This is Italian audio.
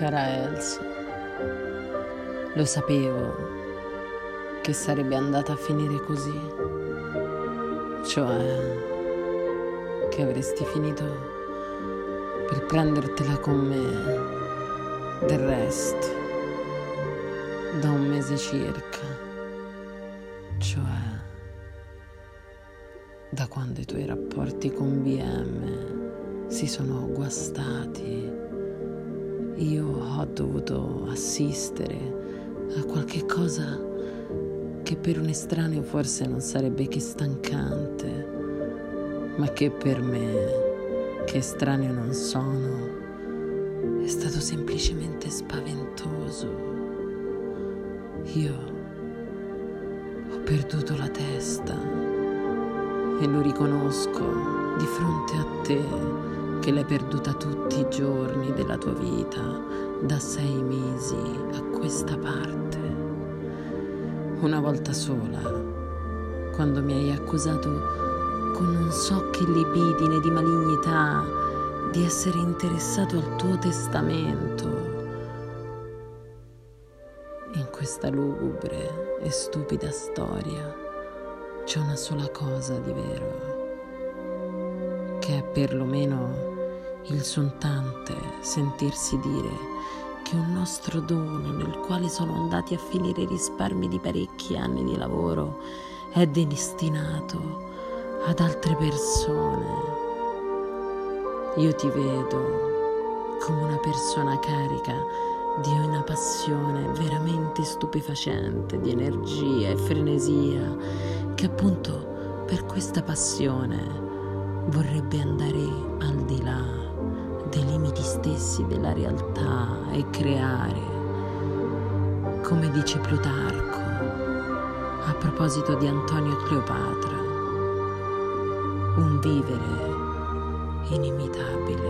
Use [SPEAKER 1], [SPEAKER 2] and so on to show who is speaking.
[SPEAKER 1] Cara Elsa, lo sapevo che sarebbe andata a finire così, cioè che avresti finito per prendertela con me. Del resto da un mese circa, cioè da quando i tuoi rapporti con BM si sono guastati. Io ho dovuto assistere a qualche cosa che per un estraneo forse non sarebbe che stancante ma che per me, che estraneo non sono, è stato semplicemente spaventoso. Io ho perduto la testa e lo riconosco di fronte a te che l'hai perduta tutti i giorni della tua vita, da sei mesi a questa parte. Una volta sola, quando mi hai accusato con non so che libidine di malignità di essere interessato al tuo testamento. In questa lugubre e stupida storia c'è una sola cosa di vero, che è perlomeno il sontante sentirsi dire che un nostro dono nel quale sono andati a finire i risparmi di parecchi anni di lavoro è destinato ad altre persone. Io ti vedo come una persona carica di una passione veramente stupefacente, di energia e frenesia, che appunto per questa passione vorrebbe andare al di là stessi della realtà e creare, come dice Plutarco a proposito di Antonio Cleopatra un vivere inimitabile.